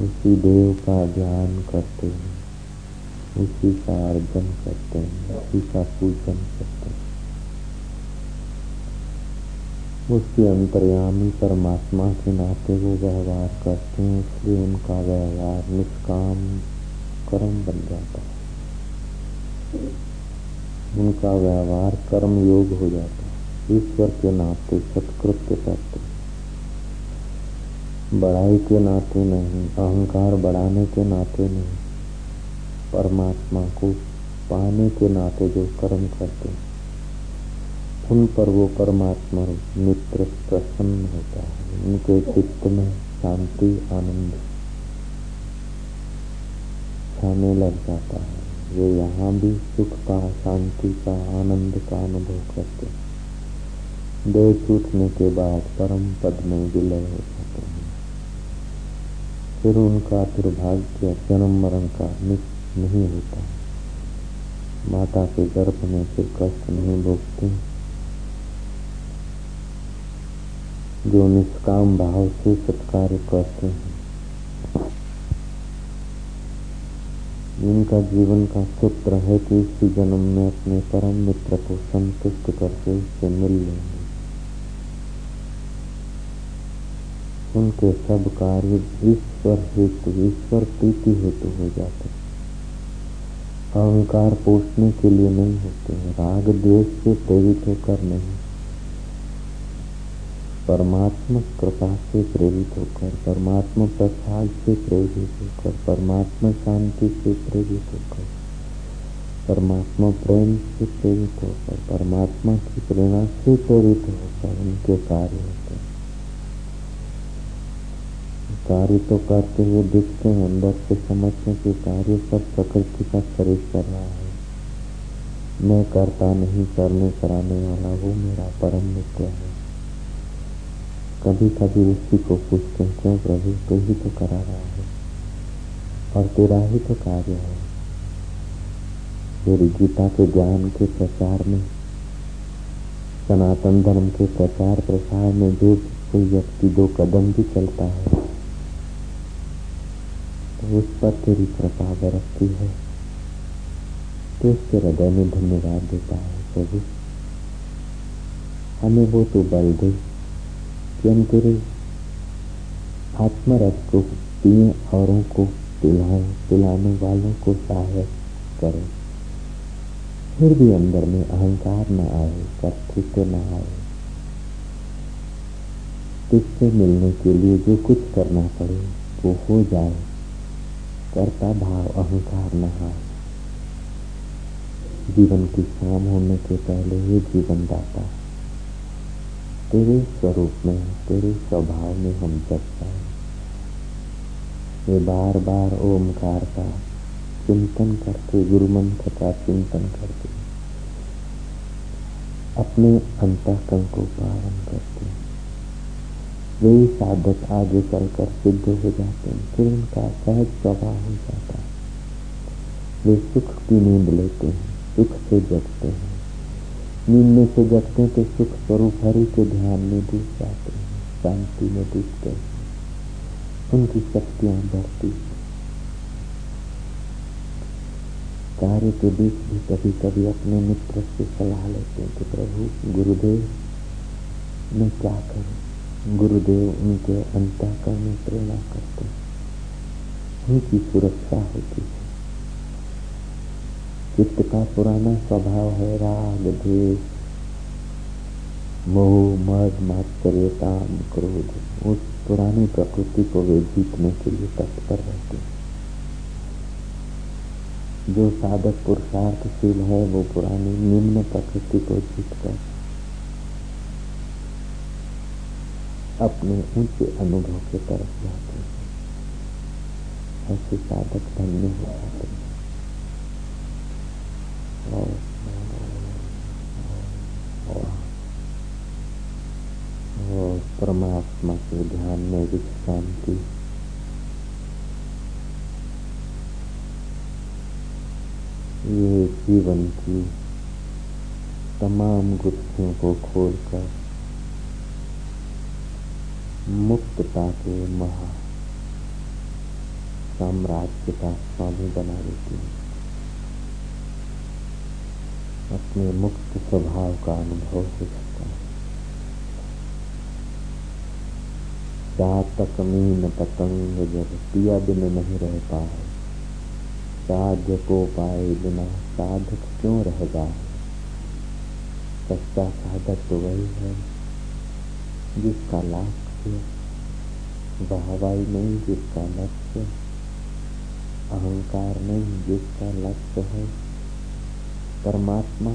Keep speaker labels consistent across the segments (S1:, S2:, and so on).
S1: उसी देव का ध्यान करते हैं, उसी का अर्जन करते हैं, उसी का पूजन करते हैं। उसके अंतर्यामी परमात्मा के नाते वो व्यवहार करते हैं, इसलिए उनका व्यवहार निष्काम कर्म बन जाता है। उनका व्यवहार कर्म योग हो जाता है। ईश्वर के नाते सत्कृत्य करते बड़ाई के नाते नहीं, अहंकार बढ़ाने के नाते नहीं, परमात्मा को पाने के नाते जो कर्म करते उन पर वो परमात्मा मित्र प्रसन्न होता है, उनके चित्त में शांति, आनंद छाने लग जाता है। वे यहाँ भी सुख का, शांति का, आनंद का अनुभव करते देह छूटने के बाद परम पद में विलय हो जाते हैं। फिर उनका दुर्भाग्य जन्म मरण का नहीं होता। माता के गर्भ में फिर कष्ट नहीं भोगते। जो निष्काम भाव से सत्कार्य करते हैं इनका जीवन का सूत्र है कि इसी जन्म में अपने परम मित्र को संतुष्ट करके उससे मिल लेंगे उनके सब कार्य ईश्वर हेतु, ईश्वर प्रीति हेतु हो जाते अहंकार पोषने के लिए नहीं होते राग द्वेष से प्रेरित होकर नहीं। परमात्मा कृपा से प्रेरित होकर, परमात्मा प्रसाद से प्रेरित होकर, परमात्मा शांति से प्रेरित होकर, परमात्मा प्रेम से प्रेरित होकर, परमात्मा की प्रेरणा से प्रेरित होकर उनके कार्य कार्य तो करते हुए दिखते हैं अंदर से समझते कि कार्य सब प्रकृति का शरीर कर रहा है। मैं करता नहीं, करने, कराने वाला वो मेरा परम मित्र है। कभी कभी उसी को पूछते हैं, क्यों प्रभु, तू ही तो करा रहा है, और तेरा ही तो कार्य है। मेरी गीता के ज्ञान के प्रचार में, सनातन धर्म के प्रचार प्रसार में जो कोई व्यक्ति दो कदम भी चलता है उस पर तेरी कृपा बरसती है तो उसके हृदय में धन्यवाद देता है प्रभु। हमें वो तो बल दे कि हम तेरे आत्मरस को पिए औरों को पिलाए पिलाने वालों को सहायक करें। फिर भी अंदर में अहंकार न आए, कर्तृत्व न आए। तुझसे मिलने के लिए जो कुछ करना पड़े, वो हो जाए। करता भाव अहंकार न जीवन की शाम होने के पहले ये जीवन दाता। तेरे स्वरूप में, तेरे स्वभाव में हम जग पाए। ये बार बार ओमकार का चिंतन करते गुरु मंत्र का चिंतन करते। अपने अंतकरण को पावन करते। वे साधक आगे चलकर सिद्ध हो जाते हैं। फिर उनका सहज स्वभाव हो जाता है। वे सुख की नींद लेते हैं, सुख से जगते हैं। नींद में से जगते तो सुख स्वरूप हरि के ध्यान में डूब जाते हैं, शांति में डूबते हैं। उनकी शक्तियाँ बढ़ती कार्य के बीच भी कभी कभी अपने मित्र से सलाह लेते हैं कि प्रभु, गुरुदेव, मैं क्या करूँ? गुरुदेव उनके अंतः में प्रेरणा करते उनकी सुरक्षा होती है। चित्त का पुराना स्वभाव है राग, द्वेष, मोह, मद मात्सर्य काम क्रोध। उस पुरानी प्रकृति को वे जीतने के लिए तत्पर रहते हैं। जो साधक पुरुषार्थशील है, वो पुरानी निम्न प्रकृति को जीत अपने ऊँचे अनुभव के तरफ़ जाते हैं। ऐसे साधक धन्य हो। जाते हैं परमात्मा के ध्यान में विश्रांति ये जीवन की तमाम गुत्थियों को खोलकर मुक्तता के महा साम्राज्य का स्वामी बना देती है। अपने मुक्त स्वभाव का अनुभव हो सकता है। चातक मीन पतंग जब पिया बिन नहीं रह पाए, साध्य को पाए बिना साधक क्यों रह जाए? सच्चा साधक तो वही है जिसका लक्ष्य बहवाई नहीं जिसका लक्ष्य अहंकार नहीं जिसका लक्ष्य है। परमात्मा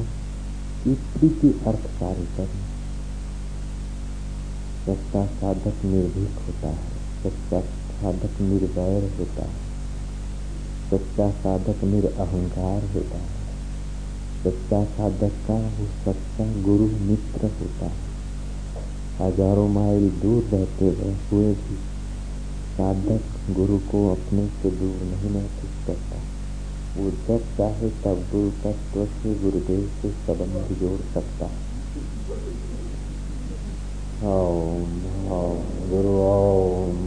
S1: की प्रीति अर्थ कार्य करना। सच्चा साधक निर्भीक होता है, सच्चा साधक निर्वैर होता है, सच्चा साधक निरअहकार होता है, सच्चा साधक का वो सच्चा गुरु मित्र होता है। हज़ारों माइल दूर रहते हुए भी। साधक गुरु को अपने से दूर नहीं महसूस करता। वो जब चाहे तब गुरु तत्व से गुरुदेव से संबंध जोड़ सकता। ओम ओम, गुरु, ओम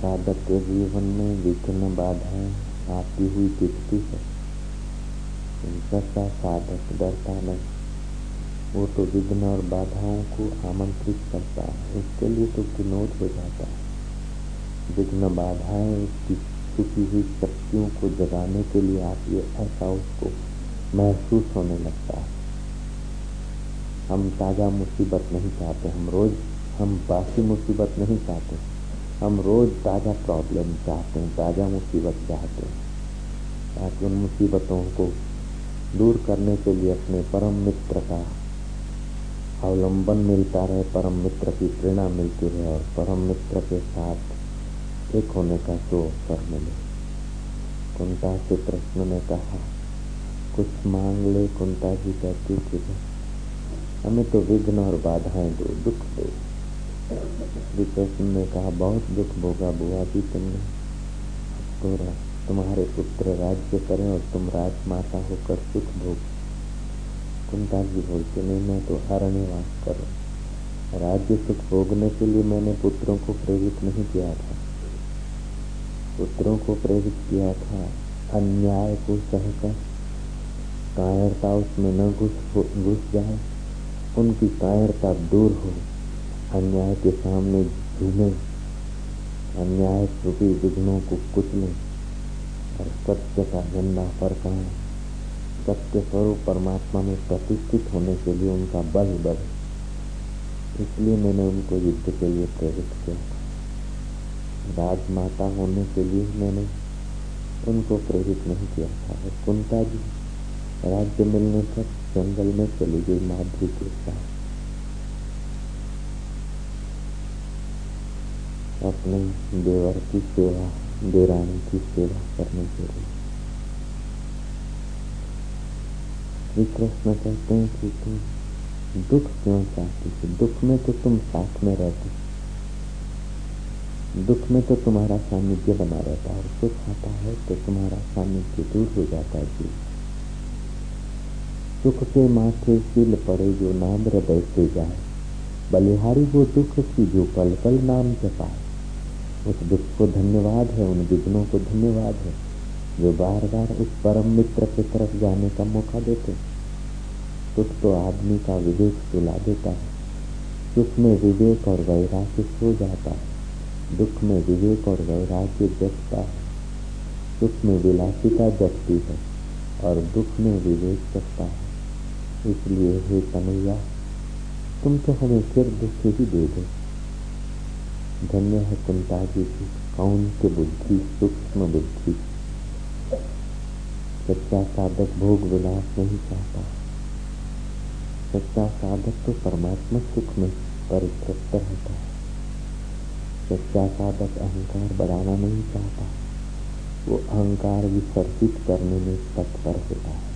S1: साधक के जीवन में विघ्न बाधाएँ आती हुई दिखती है। सच्चा साधक डरता नहीं। वो तो विघ्न और बाधाओं को आमंत्रित करता है। उसके लिए तो विनोद हो जाता है। विघ्न बाधाएँ उसकी छुपी हुई शक्तियों को जगाने के लिए आप ये ऐसा उसको महसूस होने लगता है। हम ताज़ा मुसीबत नहीं चाहते, हम रोज, हम बासी मुसीबत नहीं चाहते। हम रोज ताज़ा प्रॉब्लम चाहते हैं, ताज़ा मुसीबत चाहते हैं। ताकि उन मुसीबतों को दूर करने के लिए अपने परम मित्र का अवलंबन मिलता रहे, परम मित्र की प्रेरणा मिलती रहे और परम मित्र के साथ एक होने का जो अवसर मिले। कुंता से कृष्ण ने कहा, कुछ मांग ले, कुंता जी कहती थी। हमें तो विघ्न और बाधाएँ दो, दुख दो। श्री कृष्ण ने कहा, बहुत दुख भोगा बुआ जी तुमने। तो तुम्हारे पुत्र राज्य करें और तुम राजमाता होकर सुख भोग कुंता जी बोलते नहीं मैं तो अरण्यवास करूँ। राज्य सुख भोगने के लिए मैंने पुत्रों को प्रेरित नहीं किया था। पुत्रों को प्रेरित किया था अन्याय को सहकर। कायरता उसमें न घुस घुस जाए। उनकी कायरता दूर हो। अन्याय के सामने झूमे। अन्याय रूपी विघ्नों को कुचले। और सत्य का झंडा फरकाएँ सत्य स्वरूप परमात्मा में प्रतिष्ठित होने के लिए उनका बल बढ़े इसलिए मैंने उनको युद्ध के लिए प्रेरित किया। राजमाता होने के लिए मैंने उनको प्रेरित नहीं किया था। कुंता जी राज्य मिलने पर जंगल में चली गई माधुरी के साथ। अपने देवर की सेवा देरानी की सेवा करने के लिए। श्री कृष्ण कहते हैं कि तुम दुख क्यों चाहती थी दुख में तो तुम साथ में रहते दुख में तो तुम्हारा सानिध्य बना रहता है सुख आता है तो तुम्हारा सानिध्य दूर हो जाता है जी सुख के माथे सिल पड़े जो नाम हृदय से जाए बलिहारी वो दुख की जो पल पल नाम जपाए उस दुख को धन्यवाद है, उन विघ्नों को धन्यवाद है। जो बार बार उस परम मित्र की तरफ़ जाने का मौका देते सुख तो आदमी का विवेक सुला देता है। सुख में विवेक और वैराग्य सो जाता है। दुख में विवेक और वैराग्य जगता है। सुख में विलासिता जगती है और दुख में विवेक जगता है। इसलिए हे कन्हैया तुम तो हमें सिर दुख ही दे दो। धन्य है कुंता जी की कौन के बुद्धि, सूक्ष्म बुद्धि? सच्चा साधक भोग विलास नहीं चाहता। सच्चा साधक तो परमात्मा सुख में परितृप्त रहता है। सच्चा साधक अहंकार बढ़ाना नहीं चाहता। वो अहंकार विसर्जित करने में तत्पर होता है।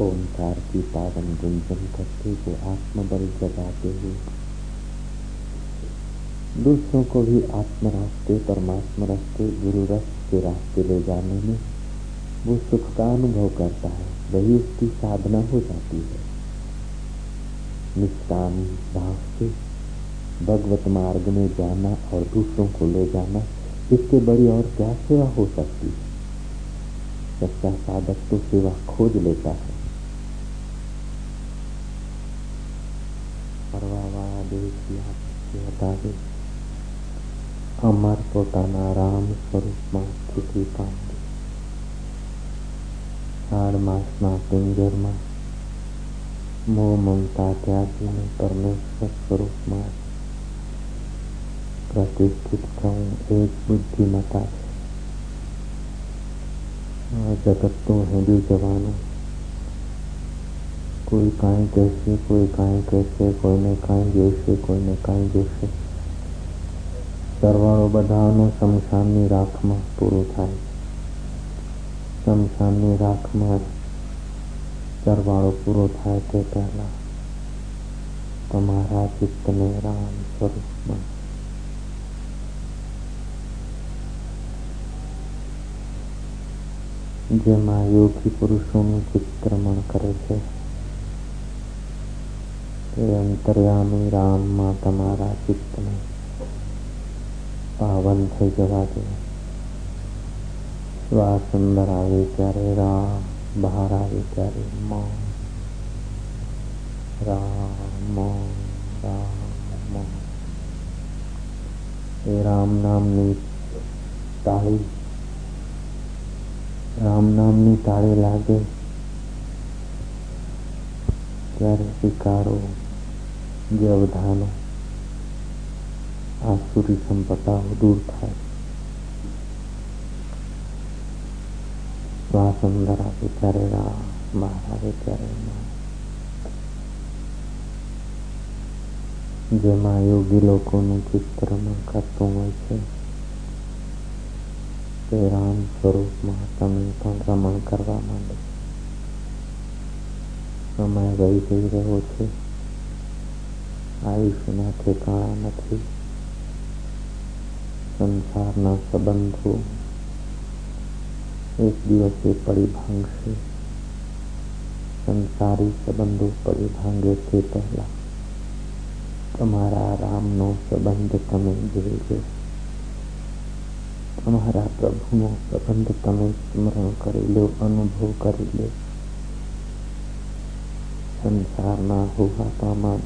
S1: ओंकार की पावन गुंजन करते वो आत्मबल जगाते हुए। दूसरों को भी आत्म रास्ते परमात्मा रास्ते गुरु रस के रास्ते ले जाने में वो सुख का अनुभव करता है वही उसकी साधना हो जाती है निष्काम भाव से भगवत मार्ग में जाना और दूसरों को ले जाना इससे बड़ी और क्या सेवा हो सकती है सच्चा साधक तो सेवा खोज लेता है बता दे अमर પોતાના રામ સ્વરૂપમાં સ્થિતિ પામતી ચાર માસના પિંજરમાં મોહ મમતા ત્યાગીને પરમેશ્વર સ્વરૂપમાં પ્રતિષ્ઠિત થવું એ જ બુદ્ધિમતા છે જગતનું હેડી જવાનું કોઈ કાંઈ કહેશે કોઈ કાંઈ કહેશે કોઈને કાંઈ જોઈશે કોઈને કાંઈ જોઈશે સરવાળો બધાનો શમશાનની રાખમાં પૂરો થાય શમશાનની રાખમાં સરવાળો પૂરો થાય તે પહેલા તમારા ચિત્તને રામ સ્વરૂપમાં જેમાં યોગી પુરુષોનું ચિત્રમણ કરે છે એ અંતર્યામી રામમાં તમારા ચિત્તને પાવન થઈ જવા દો શ્વાસ અંદર આવે ત્યારે રામ બહાર આવે ત્યારે મૌન રામ રામ એ રામ નામની તાળી રામ નામની તાળી લાગે ત્યારે સ્વીકારો જે અવધાનો આસુરી સંપદાઓ દૂર થાય શ્વાસ અંદર આવે ત્યારે રામ બહાર આવે ત્યારે જેમાં યોગી લોકોનું ચિત્રમાં કરતું હોય છે તે રામ સ્વરૂપમાં તમે પણ રમણ કરવા માંડો સમય વહી જઈ રહ્યો છે આયુષ્યના ઠેકાણા નથી સંસારના સંબંધો એક દિવસે પડી ભાંગશે સંસારી સંબંધો પડી ભાંગે તે પહેલા તમારા રામનો સંબંધ તમે જોઈ લો તમારા પ્રભુનો સંબંધ તમે સ્મરણ કરી લો અનુભવ કરી લો સંસારના હુહાપામાં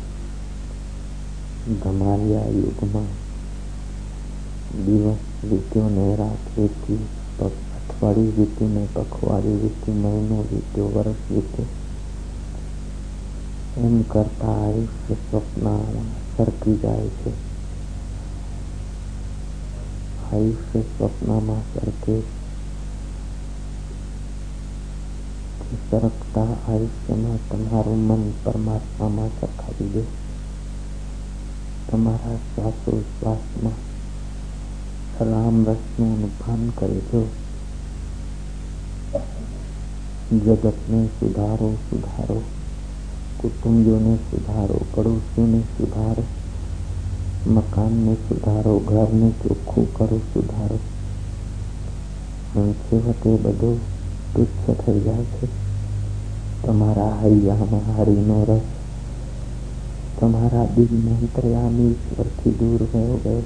S1: ધમાલિયા યુગમાં દિવસ વીત્યો ને રાત વીતી અઠવાડિયું વીત્યું ને પખવાડિયું વીત્યું મહિનો વીત્યો વર્ષ વીત્યો એમ કરતા આયુષ્ય સ્વપ્નમાં સરકી જાય છે આયુષ્ય સ્વપ્નમાં સરકે સરકતા આયુષ્યમાં તમારું મન પરમાત્મામાં સરખાવી દે તમારા શ્વાસોશ્વાસમાં રામ રસનું ભાન કરી દો જગતને સુધારો સુધારો કુટુંબીઓને સુધારો પડોશીઓને સુધારો મકાનને સુધારો ઘરને ચોખ્ખું કરો સુધારો છેવટે બધું તુચ્છ થઈ જાય છે તમારા હૈયામાં હરિનો રસ તમારા દિલમાં અંતર્યામી ઈશ્વરથી દૂર ગયો ગયો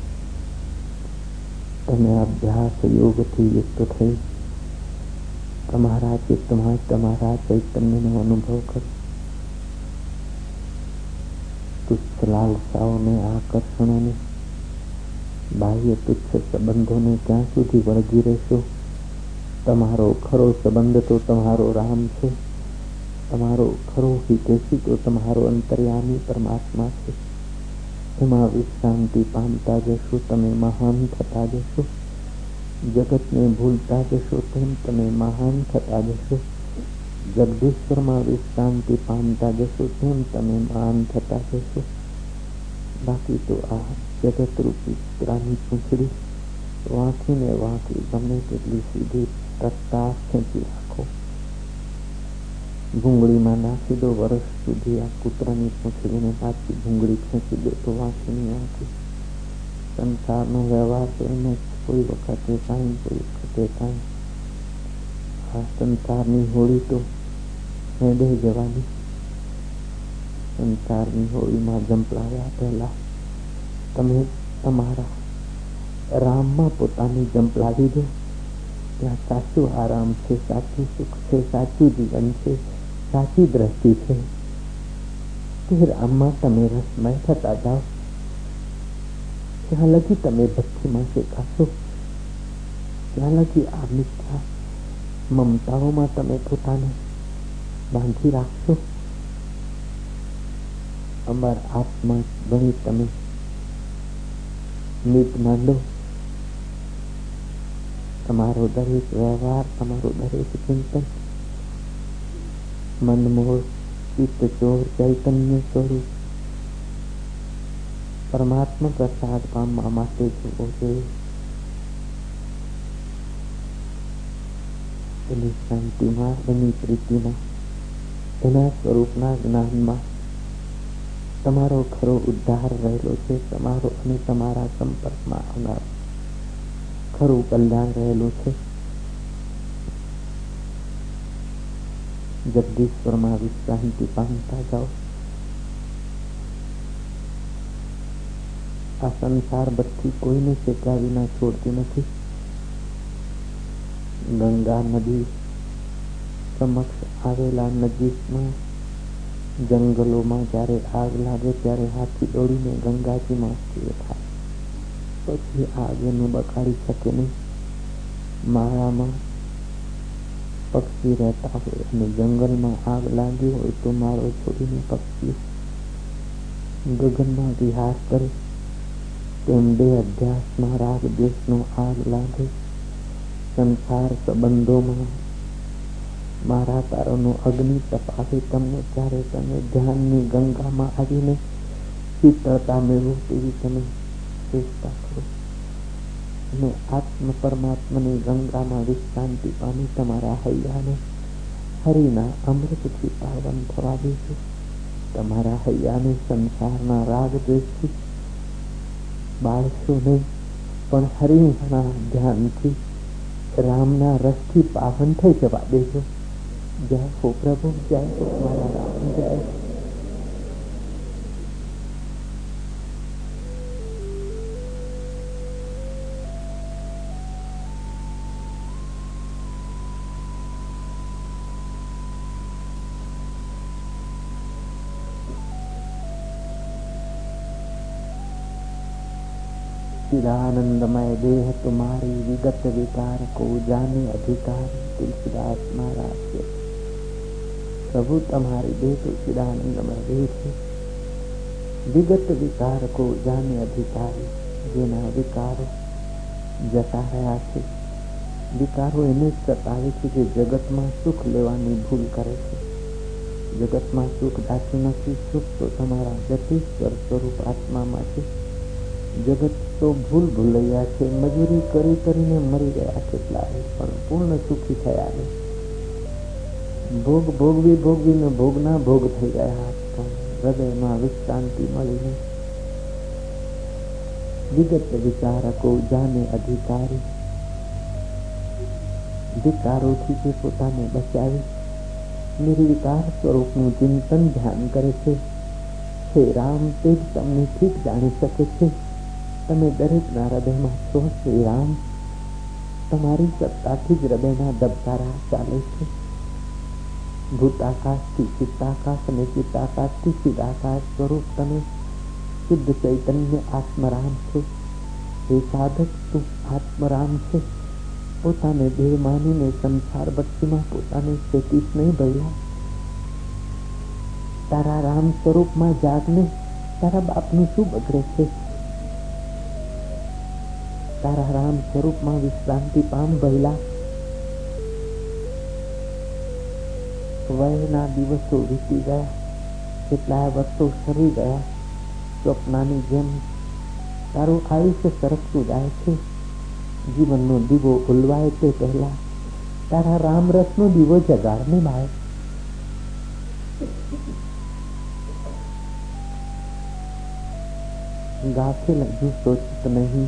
S1: તમે અભ્યાસ યોગથી યુક્ત થઈ તમારા ચિત્તમાં તમારા ચૈતન્યનો અનુભવ કરો તુચ્છ લાલસાઓને આકર્ષણોને બાહ્ય તુચ્છ સંબંધોને ક્યાં સુધી વળગી રહેશો તમારો ખરો સંબંધ તો તમારો રામ છે તમારો ખરો હિતેશી તો તમારો અંતર્યામી પરમાત્મા છે એમાં વિશ્રાંતિ પામતા જશો તમે મહાન થતા જશો જગતને ભૂલતા જશો તેમ તમે મહાન થતા જશો જગદીશ્વરમાં વિશ્રાંતિ પામતા જશો તેમ તમે મહાન થતા જશો બાકી તો આ જગત રૂપી કૂતરાની પૂંછડી વાંચીને વાંચી ગમે તેટલી સીધી ટટ્ટા ખેંચી રાખો ભૂંગળીમાં નાખી દો વર્ષ સુધી આ કૂતરાની પૂંછડીને પાછી ભૂંગળી ખેંચી દો તો વાંચીની વાંચી સંસારનો વ્યવહાર તો એમ જ કોઈ વખતે કાંઈ કોઈ વખતે કાંઈ આ સંસારની હોળી તો હેડે જવાની સંસારની હોળીમાં જંપલાવ્યા પહેલા તમે તમારા રામમાં પોતાની જંપલાવી દો ત્યાં સાચું આરામ છે સાચું સુખ છે સાચું જીવન છે સાચી દ્રષ્ટિ છે તે રામમાં તમે રસમય થતા જાઓ ત્યાં લગી તમે ભક્તિમાં શેખાશો ત્યાં લગી આ મિથ્યા મમતાઓમાં તમે પોતાને બાંધી રાખશો અમાર આત્મા ગણી તમે નીત માંડો તમારો દરેક વ્યવહાર તમારો દરેક ચિંતન મનમોહ ચિત્ત ચોર ચૈતન્ય સ્વરૂપ પરમાત્મા પ્રસાદ પામવા માટે જુઓ જોઈએ. એની શાંતિમાં, એની પ્રીતિમાં, એના સ્વરૂપના જ્ઞાનમાં તમારો ખરો ઉદ્ધાર રહેલો છે, તમારો અને તમારા સંપર્કમાં આવનાર ખરું કલ્યાણ રહેલું છે. જગદીશ્વરમાં વિશ્રાંતિ પામતા જાઓ. આ સંસાર બધી કોઈને શેક્યા વિના છોડતી નથી. ગંગા નદી સમક્ષ આવેલા નજીકમાં જંગલોમાં જ્યારે આગ લાગે ત્યારે હાથી દોડીને ગંગાજીમાં સ્થિર થાય પછી આગ એને બગાડી શકે નહીં. માળામાં પક્ષી રહેતા હોય અને જંગલમાં આગ લાગી હોય તો માળો છોડીને પક્ષી ગગનમાં વિહાર કરે. તેમ બે અભ્યાસમાં રાગ દેશનો આગ લાગે સંસાર સંબંધોમાં મારા તારોનો અગ્નિ તપાવી તમને ત્યારે તમે ધ્યાનની ગંગામાં આવીને શીતળતા મેળવો તેવી તમે ચેષ્ટા કરો અને આત્મ પરમાત્માની ગંગામાં વિશ્રાંતિ પામી તમારા હૈયાને હરિના અમૃતથી પાવન થવા દેજો તમારા હૈયાને સંસારના રાગ દ્વેષથી બાળશો નહીં, પણ હરિના ધ્યાનથી રામના રસથી પાવન થઈ જવા દેજો. જય હો પ્રભુ, જય હો મારા રામ, જય चिदानंदमय देह तुम्हारी विगत विकार को जाने अधिकार तुलसीदास महाराज के प्रभु तुम्हारी देह तुलसीदानंदमय देह છે વિગત વિકાર કો જાને અધિકારી જેના વિકારો જતા રહ્યા છે વિકારો એને જ સતાવે છે જે જગતમાં સુખ લેવાની ભૂલ કરે છે જગતમાં સુખ દાખ્યું નથી સુખ તો તમારા જતીશ્વર સ્વરૂપ આત્મામાં છે જગત તો ભૂલ ભૂલૈયા છે મજૂરી કરી કરીને મરી ગયા કેટલાય પણ પૂર્ણ સુખી થયા નહીં ભોગ ભોગવી ભોગવીને ભોગના ભોગ થઈ ગયા પણ હૃદયમાં વિશ્રાંતિ મળીને વિગત વિચારકો જાને અધિકારી વિકારોથી જે પોતાને બચાવી નિર્વિકાર સ્વરૂપનું ચિંતન ધ્યાન કરે છે હે રામ તે જ તમને ઠીક જાણી શકે છે તમે દરેકના હૃદયમાં છો શ્રી રામ તમારી સત્તાથી જ હૃદયના ધબકારા ચાલે છે ભૂતાકાશથી ચિત્તાકાશ અને ચિત્તાકાશથી ચિદાકાશ સ્વરૂપ તમે શુદ્ધ ચૈતન્ય આત્મરામ છો એ સાધક તું આત્મરામ છે પોતાને દેહ માનીને સંસાર ભક્તિમાં પોતાને સ્થિતિશ નહીં ભર્યા તારા રામ સ્વરૂપમાં જાગને તારા બાપનું શું બગડે છે તારા રામ સ્વરૂપમાં વિશ્રાંતિ પામ ભયલા વયના દિવસો વીતી ગયા કેટલાય વર્ષો સરી ગયા સ્વપ્નાની જેમ તારું આયુષ્ય સરકતું જાય છે જીવનનો દીવો ઉલવાય તે પહેલા તારા રામ રસનો દીવો જગાડને ભાઈ गाफिल जो सोचत नहीं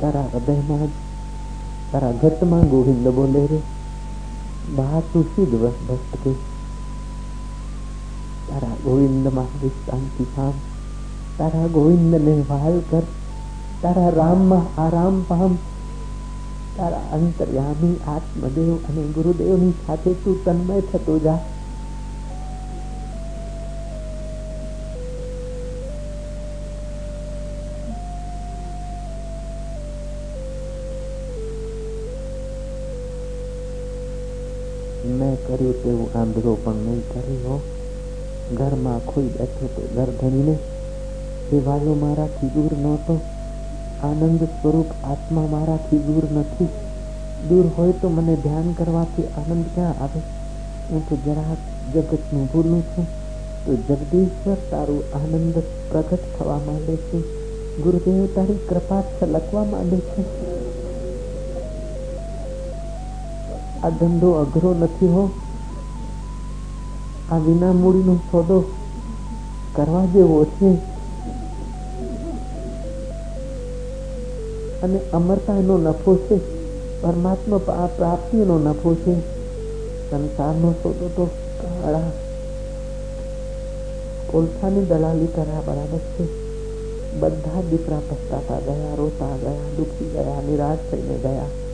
S1: તારા હૃદયમાં જ તારા ઘટમાં ગોવિંદ બોલે રે બહાર તું સિદ્ધ ભટકે તારા ગોવિંદમાં વિશ્રાંતિ પામ તારા ગોવિંદને વાલ કર તારા રામમાં આરામ પામ તારા અંતર્યામી આત્મદેવ અને ગુરુદેવની સાથે તું તન્મય થતો જા મેં કર્યું તેવું આંધળો પણ નહીં કર્યો ઘરમાં ખોઈ બેઠો તે ઘર ધણીને એ વાલો મારાથી દૂર નહોતો આનંદ સ્વરૂપ આત્મા મારાથી દૂર નથી દૂર હોય તો મને ધ્યાન કરવાથી આનંદ ક્યાં આવે હું તો જરા જગતનું ભૂલું છું તો જગદીશ્વર તારું આનંદ પ્રગટ થવા માંડે છે ગુરુદેવ તારી કૃપા છલકવા માંડે છે આ ધંધો અઘરો નથી હો આ વિના મૂડીનો સોદો કરવા જેવો છે. અને અમરતાનો નફો છે. પરમાત્મા પ્રાપ્તિનો નફો છે. સંસારનો સોદો તો કાળા કોલસાની દલાલી કર્યા બરાબર છે. બધા દીકરા પસ્તાતા ગયા, રોતા ગયા, દુખી ગયા, નિરાશ થઈને ગયા.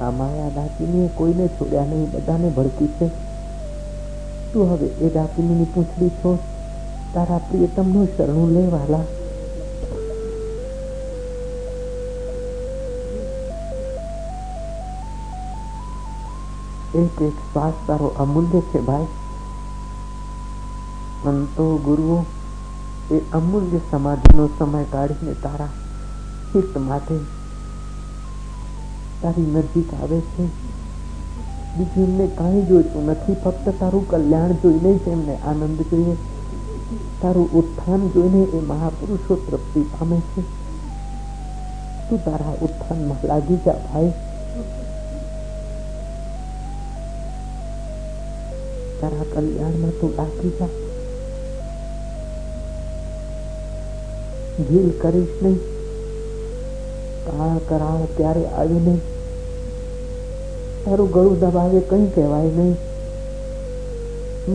S1: આ માયા ડાકીની કોઈને છોડ્યા નહીં બધાને ભડકી છે તું હવે એ ડાકીની પૂછડી છો તારા પ્રિયતમનું શરણું લેવાલા એક એક શ્વાસ તારો અમૂલ્ય છે ભાઈ સંતો ગુરુઓ એ અમૂલ્ય સમાધિનો સમય કાઢીને તારા હિત માટે તારી નજીક આવે છે બીજું એમને કાંઈ જોઈતું નથી ફક્ત તારું કલ્યાણ જોઈને જ એમને આનંદ જોઈએ તારું ઉત્થાન જોઈને એ મહાપુરુષો તૃપ્તિ પામે છે તું તારા ઉત્થાનમાં લાગી જા ભાઈ તારા કલ્યાણમાં તું લાગી જા ભીલ કરીશ નહીં કાળ કરાળ ત્યારે આવી નહીં તારું ગળું દબાવે કઈ કહેવાય નહીં.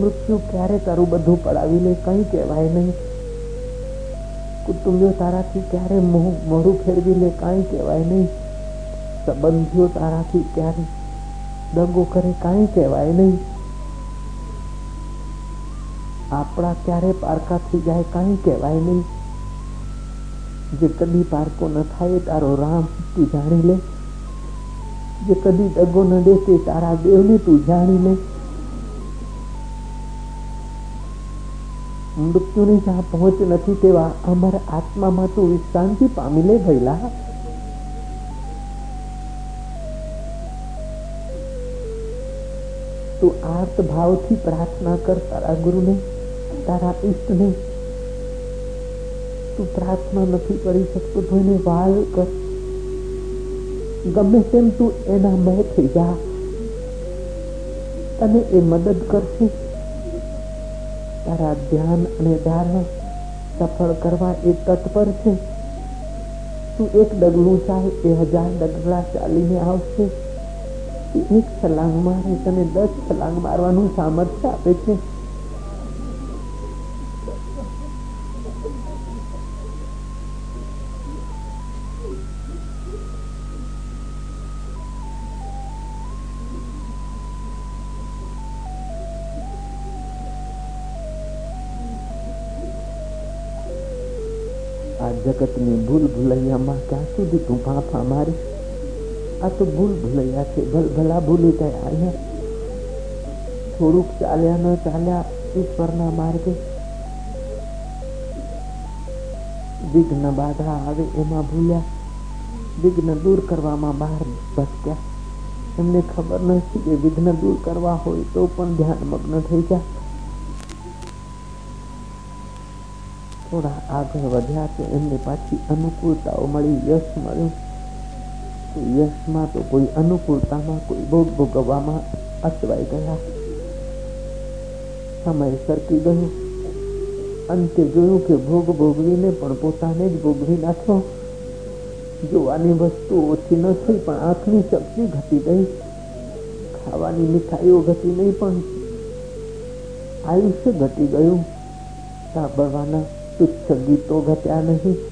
S1: મૃત્યુ ક્યારે તારું બધું પડાવી લે કઈ કહેવાય નહીં. કુટુંબીઓ તારાથી ક્યારે મોઢું ફેરવી લે કાંઈ કહેવાય નહીં. સંબંધીઓ તારાથી ક્યારે દંગો કરે કાંઈ કહેવાય નહીં. આપણા ક્યારે પારકાથી જાય કાંઈ કહેવાય નહીં. જે કદી પારકો ન થાય તારો રામ તું જાણી લે. જે કદી દગો ન દે તે તારા દેવને તું જાણી લે મૃત્યુની જ્યાં પહોંચ નથી તેવા અમારા આત્મામાં તું વિશ્રાંતિ પામી લે ભૈલા તું આર્ત ભાવથી પ્રાર્થના કર તારા ગુરુને તારા ઈષ્ટને તું પ્રાર્થના નથી કરી શકતો તો એને વાલ કર ગમે તેમ તું એના મય થઈ જા. અને એ મદદ કરશે. તારા ધ્યાન અને ધારણા સફળ કરવા એ તત્પર છે. તું એક ડગલું ચાલ એ હજાર ડગલા ચાલીને આવશે. એક છલાંગ મારે, તને દસ છલાંગ મારવાનું સામર્થ્ય આપે છે. ભૂલૈયામાં ક્યાં સુધી તું ફાંફા મારી આ તો ભૂલ ભૂલૈયા છે ભલ ભલા ભૂલી ગયા અહીંયા થોડુંક ચાલ્યા ન ચાલ્યા ઈશ્વરના માર્ગે વિઘ્ન બાધા આવે એમાં ભૂલ્યા વિઘ્ન દૂર કરવામાં બહાર ભટક્યા એમને ખબર નથી કે વિઘ્ન દૂર કરવા હોય તો પણ ધ્યાન મગ્ન થઈ જાય થોડા આગળ વધ્યા તો એમને પાછી અનુકૂળતાઓ મળી. યશ મળ્યું. યશમાં તો કોઈ અનુકૂળતામાં, કોઈ ભોગ ભોગવવામાં અટવાઈ ગયા. સમય સરકી ગયો. અંતે જોયું કે ભોગ ભોગવીને પણ પોતાને જ ભોગવી નાખ્યો. જોવાની વસ્તુ ઓછી ન થઈ, પણ આંખની શક્તિ ઘટી ગઈ. ખાવાની મીઠાઈઓ ઘટી નહીં પણ આયુષ્ય ઘટી ગયું. સાંભળવાના तुच्छ गीतो घटा नहीं?